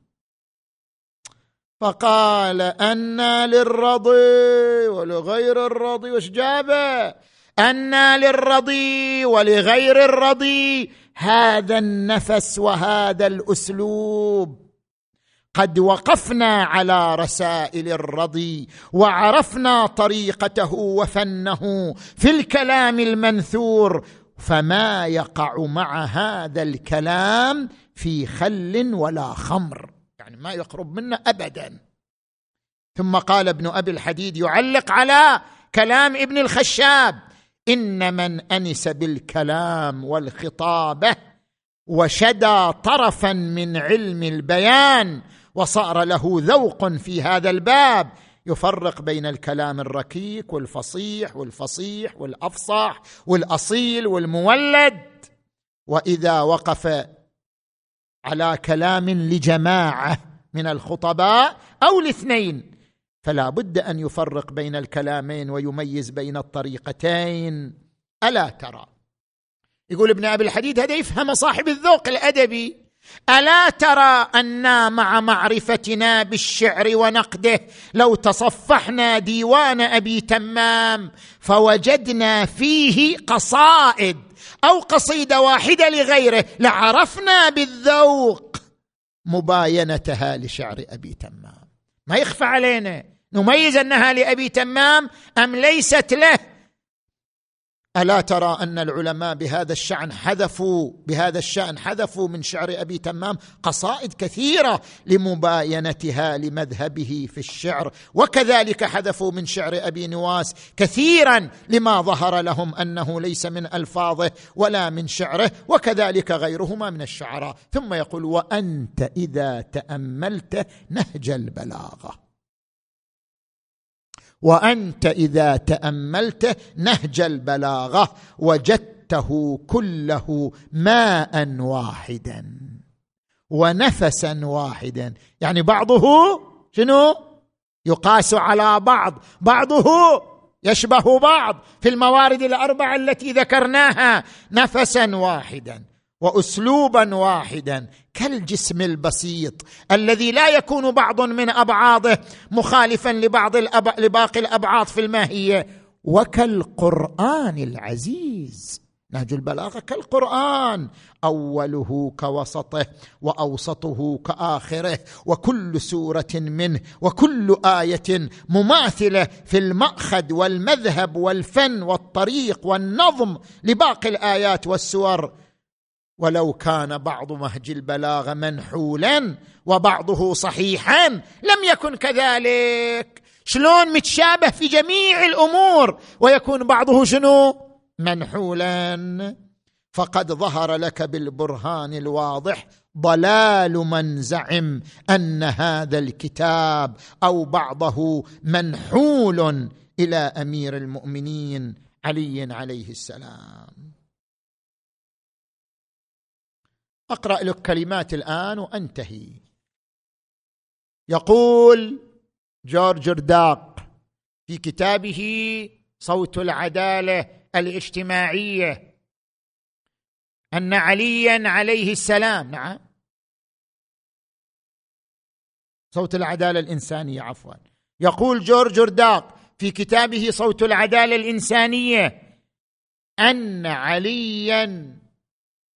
فقال أنا للرضي ولغير الرضي وش جابه أنا للرضي ولغير الرضي هذا النفس وهذا الأسلوب. قد وقفنا على رسائل الرضي وعرفنا طريقته وفنه في الكلام المنثور فما يقع مع هذا الكلام في خل ولا خمر. يعني ما يقرب منا ابدا. ثم قال ابن أبي الحديد يعلق على كلام ابن الخشاب إن من أنس بالكلام والخطابه وشدى طرفا من علم البيان وصار له ذوق في هذا الباب يفرق بين الكلام الركيك والفصيح والفصيح والافصح والأصيل والمولد. وإذا وقف على كلام لجماعة من الخطباء أو الاثنين فلا بد أن يفرق بين الكلامين ويميز بين الطريقتين. ألا ترى. يقول ابن أبي الحديد هذا يفهم صاحب الذوق الأدبي. ألا ترى أنا مع معرفتنا بالشعر ونقده؟ لو تصفحنا ديوان أبي تمام فوجدنا فيه قصائد أو قصيدة واحدة لغيره لعرفنا بالذوق مباينتها لشعر أبي تمام. ما يخفى علينا. نميز أنها لأبي تمام أم ليست له. ألا ترى أن العلماء بهذا الشأن حذفوا بهذا الشأن حذفوا من شعر أبي تمام قصائد كثيرة لمباينتها لمذهبه في الشعر. وكذلك حذفوا من شعر أبي نواس كثيرا لما ظهر لهم أنه ليس من ألفاظه ولا من شعره وكذلك غيرهما من الشعراء. ثم يقول وأنت إذا تأملت نهج البلاغة. وأنت إذا تأملت نهج البلاغة وجدته كله ماء واحدا ونفسا واحدا. يعني بعضه شنو؟ يقاس على بعض. بعضه يشبه بعض في الموارد الأربعة التي ذكرناها نفسا واحدا. واسلوبا واحدا كالجسم البسيط الذي لا يكون بعض من أبعاضه مخالفا لبعض الأب... لباقي الأبعاض في الماهيه وكالقرآن العزيز. نهج البلاغة كالقرآن. أوله كوسطه وأوسطه كآخره. وكل سورة منه وكل آية مماثلة في المأخذ والمذهب والفن والطريق والنظم لباقي الآيات والسور. ولو كان بعض مهج البلاغه منحولا وبعضه صحيحا لم يكن كذلك. شلون متشابه في جميع الأمور ويكون بعضه شنو؟ منحولا. فقد ظهر لك بالبرهان الواضح ضلال من زعم أن هذا الكتاب أو بعضه منحول إلى أمير المؤمنين علي عليه السلام. أقرأ لك كلمات الآن وأنتهي. يقول جورج رداق في كتابه صوت العدالة الاجتماعية أن عليا عليه السلام. نعم. صوت العدالة الإنسانية عفوا. يقول جورج رداق في كتابه صوت العدالة الإنسانية أن عليا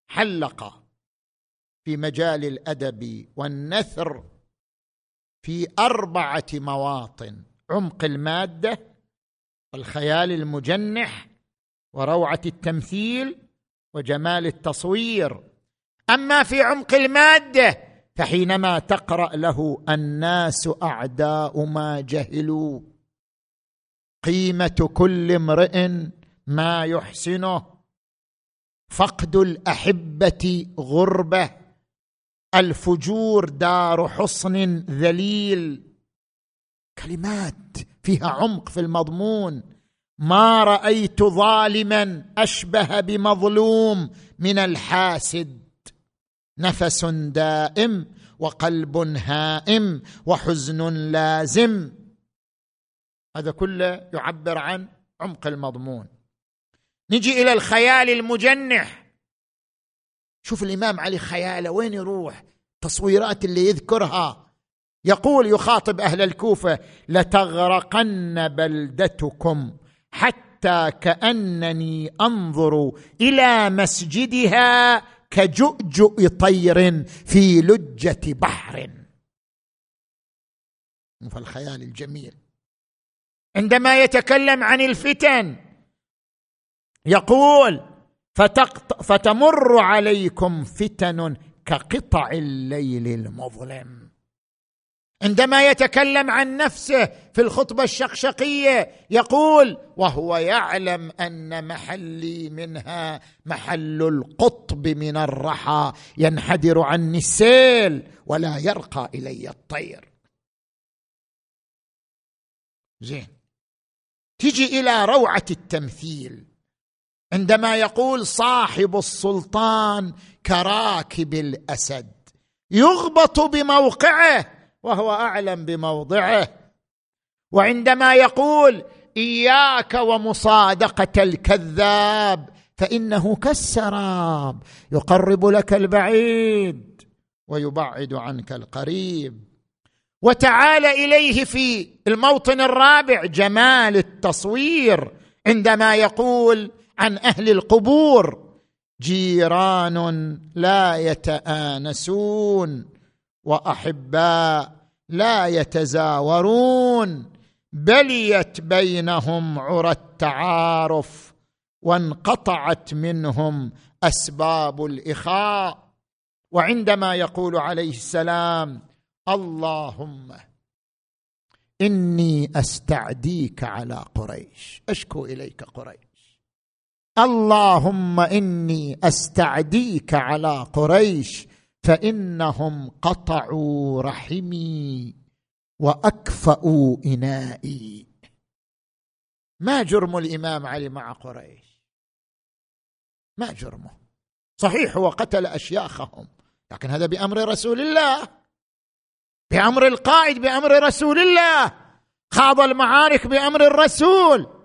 حلق. في مجال الأدب والنثر في أربعة مواطن عمق المادة والخيال المجنح وروعة التمثيل وجمال التصوير. أما في عمق المادة فحينما تقرأ له الناس أعداء ما جهلوا. قيمة كل امرئ ما يحسنه. فقد الأحبة غربة. الفجور دار حصن ذليل. كلمات فيها عمق في المضمون. ما رأيت ظالما أشبه بمظلوم من الحاسد. نفس دائم وقلب هائم وحزن لازم. هذا كله يعبر عن عمق المضمون. نجي إلى الخيال المجنح. شوف الإمام علي خياله وين يروح؟ تصويرات اللي يذكرها. يقول يخاطب أهل الكوفة لتغرقن بلدتكم حتى كأنني أنظر إلى مسجدها كجؤجؤ طير في لجة بحر. فالخيال الجميل. عندما يتكلم عن الفتن يقول فتقط فتمر عليكم فتن كقطع الليل المظلم. عندما يتكلم عن نفسه في الخطبة الشقشقية يقول وهو يعلم أن محلي منها محل القطب من الرحى ينحدر عني السيل ولا يرقى إلي الطير. زين. تجي إلى روعة التمثيل. عندما يقول صاحب السلطان كراكب الأسد يغبط بموقعه وهو أعلم بموضعه. وعندما يقول إياك ومصادقة الكذاب فإنه كالسراب يقرب لك البعيد ويبعد عنك القريب. وتعال إليه في الموطن الرابع جمال التصوير عندما يقول عن أهل القبور. جيران لا يتآنسون وأحباء لا يتزاورون. بليت بينهم عرى التعارف وانقطعت منهم أسباب الإخاء. وعندما يقول عليه السلام اللهم إني أستعديك على قريش. أشكو إليك قريش. اللهم إني أستعديك على قريش فإنهم قطعوا رحمي وأكفأوا إنائي. ما جرم الإمام علي مع قريش؟ ما جرمه. صحيح هو قتل أشياخهم لكن هذا بأمر رسول الله. بأمر القائد بأمر رسول الله. خاض المعارك بأمر الرسول.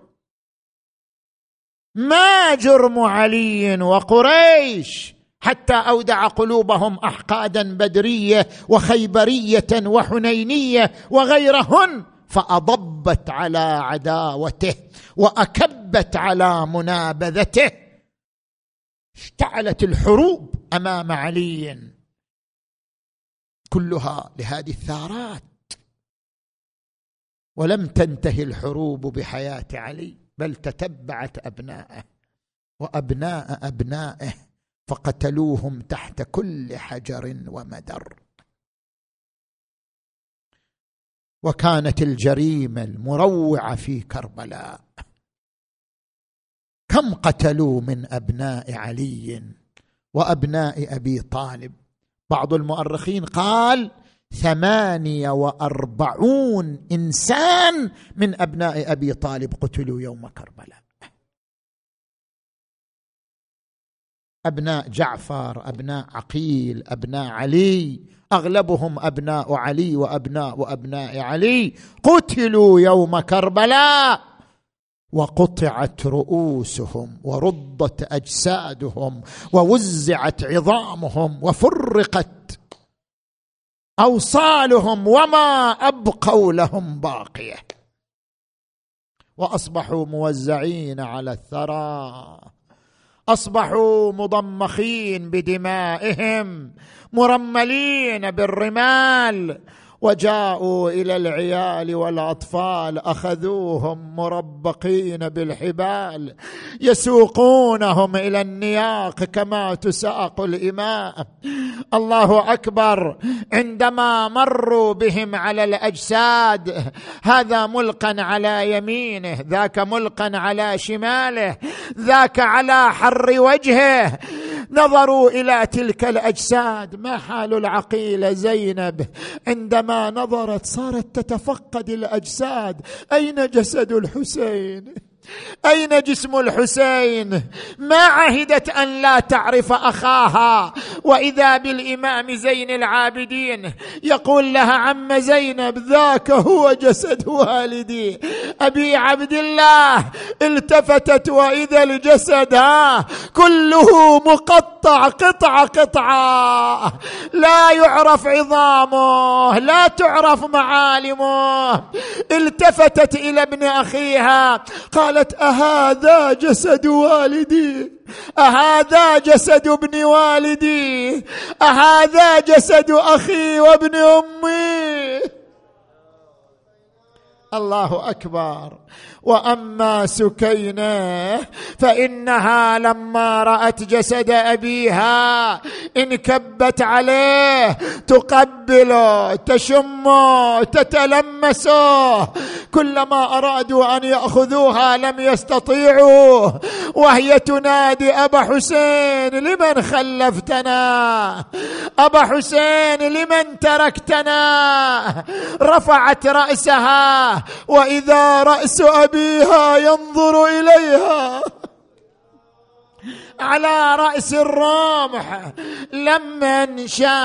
ما جرم علي وقريش حتى أودع قلوبهم أحقادا بدرية وخيبرية وحنينية وغيرهن فأضبت على عداوته وأكبت على منابذته. اشتعلت الحروب أمام علي. كلها لهذه الثارات. ولم تنتهي الحروب بحياة علي. بل تتبعت أبناءه وأبناء أبنائه فقتلوهم تحت كل حجر ومدر. وكانت الجريمة المروعة في كربلاء. كم قتلوا من أبناء علي وأبناء أبي طالب؟ بعض المؤرخين قال ثمانية وأربعون إنسان من أبناء أبي طالب قتلوا يوم كربلاء. أبناء جعفر أبناء عقيل أبناء علي أغلبهم أبناء علي وأبناء أبناء علي قتلوا يوم كربلاء. وقطعت رؤوسهم وردت أجسادهم ووزعت عظامهم وفرقت أوصالهم وما أبقوا لهم باقية. وأصبحوا موزعين على الثرى. أصبحوا مضمخين بدمائهم مرملين بالرمال. وجاءوا إلى العيال والأطفال أخذوهم مربقين بالحبال يسوقونهم إلى النياق كما تساق الإماء. الله أكبر عندما مروا بهم على الأجساد هذا ملقا على يمينه ذاك ملقا على شماله ذاك على حر وجهه نظروا إلى تلك الأجساد ما حال العقيله زينب؟ عندما نظرت صارت تتفقد الأجساد. أين جسد الحسين؟ أين جسم الحسين؟ ما عهدت أن لا تعرف أخاها. وإذا بالإمام زين العابدين يقول لها عم زينب ذاك هو جسد والدي. أبي عبد الله التفتت وإذا الجسد ها كله مقطع قطعه قطعه لا يعرف عظامه لا تعرف معالمه. التفتت إلى ابن أخيها قال قالت أهذا جسد والدي؟ أهذا جسد ابن والدي؟ أهذا جسد أخي وابن أمي؟ الله أكبر. وأما سكينة فإنها لما رأت جسد أبيها انكبت عليه تقبله تشمه تتلمسه. كلما أرادوا أن يأخذوها لم يستطيعوا. وهي تنادي أبا حسين لمن خلفتنا؟ أبا حسين لمن تركتنا؟ رفعت رأسها. وإذا رأس ابيها ينظر إليها. على رأس الرمح لما شافت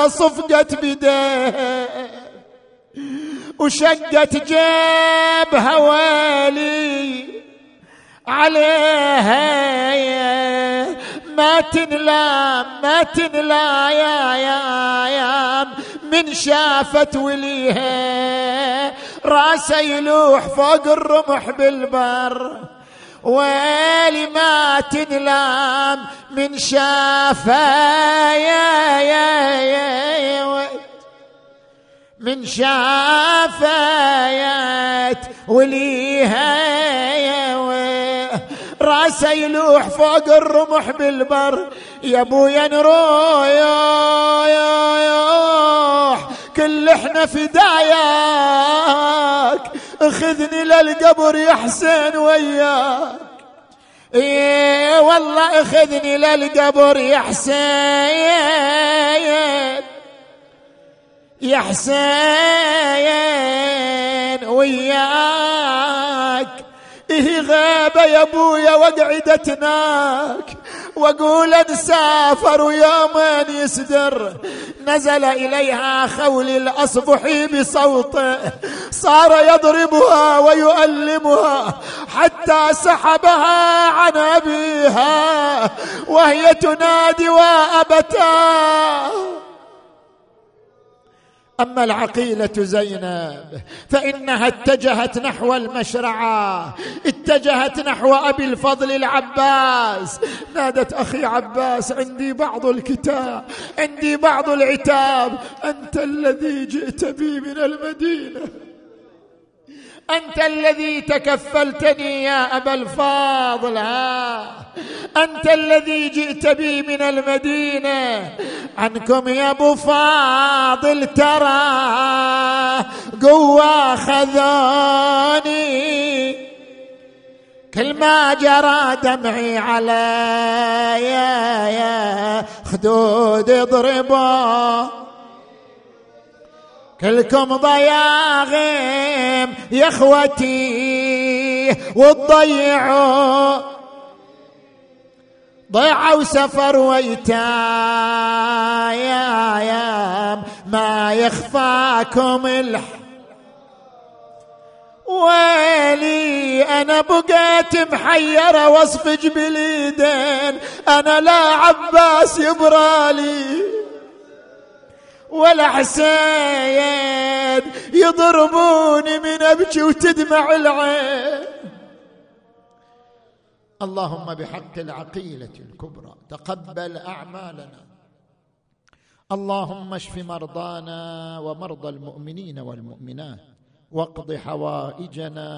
صفقت بيديه وشقت جيبها ويلي عليها. ما تنلام ما تنلا يا يا من شافت وليها. راسه يلوح فوق الرمح بالبر. ويلي ما تنلام من شافه يا يا يا, يا من شافيت وليها راسه يلوح فوق الرمح بالبر. يا ابويا نروح كل إحنا فداياك اخذني للقبر يا حسين وياك. إيه والله اخذني للقبر يا حسين. يا حسين وياك. إيه غابة يا أبويا وقعدتناك. واقول نسافر ويومين يسدر. نزل إليها خول الأصبح بصوته صار يضربها ويؤلمها حتى سحبها عن أبيها وهي تنادي وأبتاه. أما العقيلة زينب فإنها اتجهت نحو المشرعة اتجهت نحو أبي الفضل العباس. نادت أخي عباس عندي بعض الكتاب عندي بعض العتاب أنت الذي جئت بي من المدينة. أنت الذي تكفلتني يا أبا الفاضل ها؟ أنت الذي جئت بي من المدينة. عنكم يا أبو فاضل ترى قوة خذوني كل ما جرى دمعي على يا يا خدود ضربوا كلكم ضياغم يا اخوتي وتضيعوا ضيعوا سفر ويتا يا يا ما يخفاكم الح ويلي أنا بقيت محيرة وأصفج باليدين أنا لا عباس يبرالي. ولا حسين يضربوني من أبكي وتدمع العين. اللهم بحق العقيلة الكبرى تقبل أعمالنا. اللهم اشف مرضانا ومرضى المؤمنين والمؤمنات واقض حوائجنا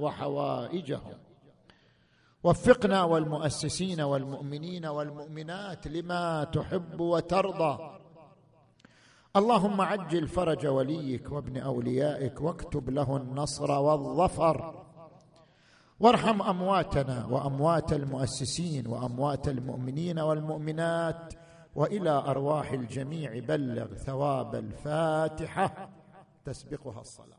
وحوائجهم. وفقنا والمؤسسين والمؤمنين والمؤمنات لما تحب وترضى. اللهم عجل فرج وليك وابن أوليائك واكتب له النصر والظفر. وارحم أمواتنا وأموات المؤسسين وأموات المؤمنين والمؤمنات وإلى أرواح الجميع بلغ ثواب الفاتحة. تسبقها الصلاة.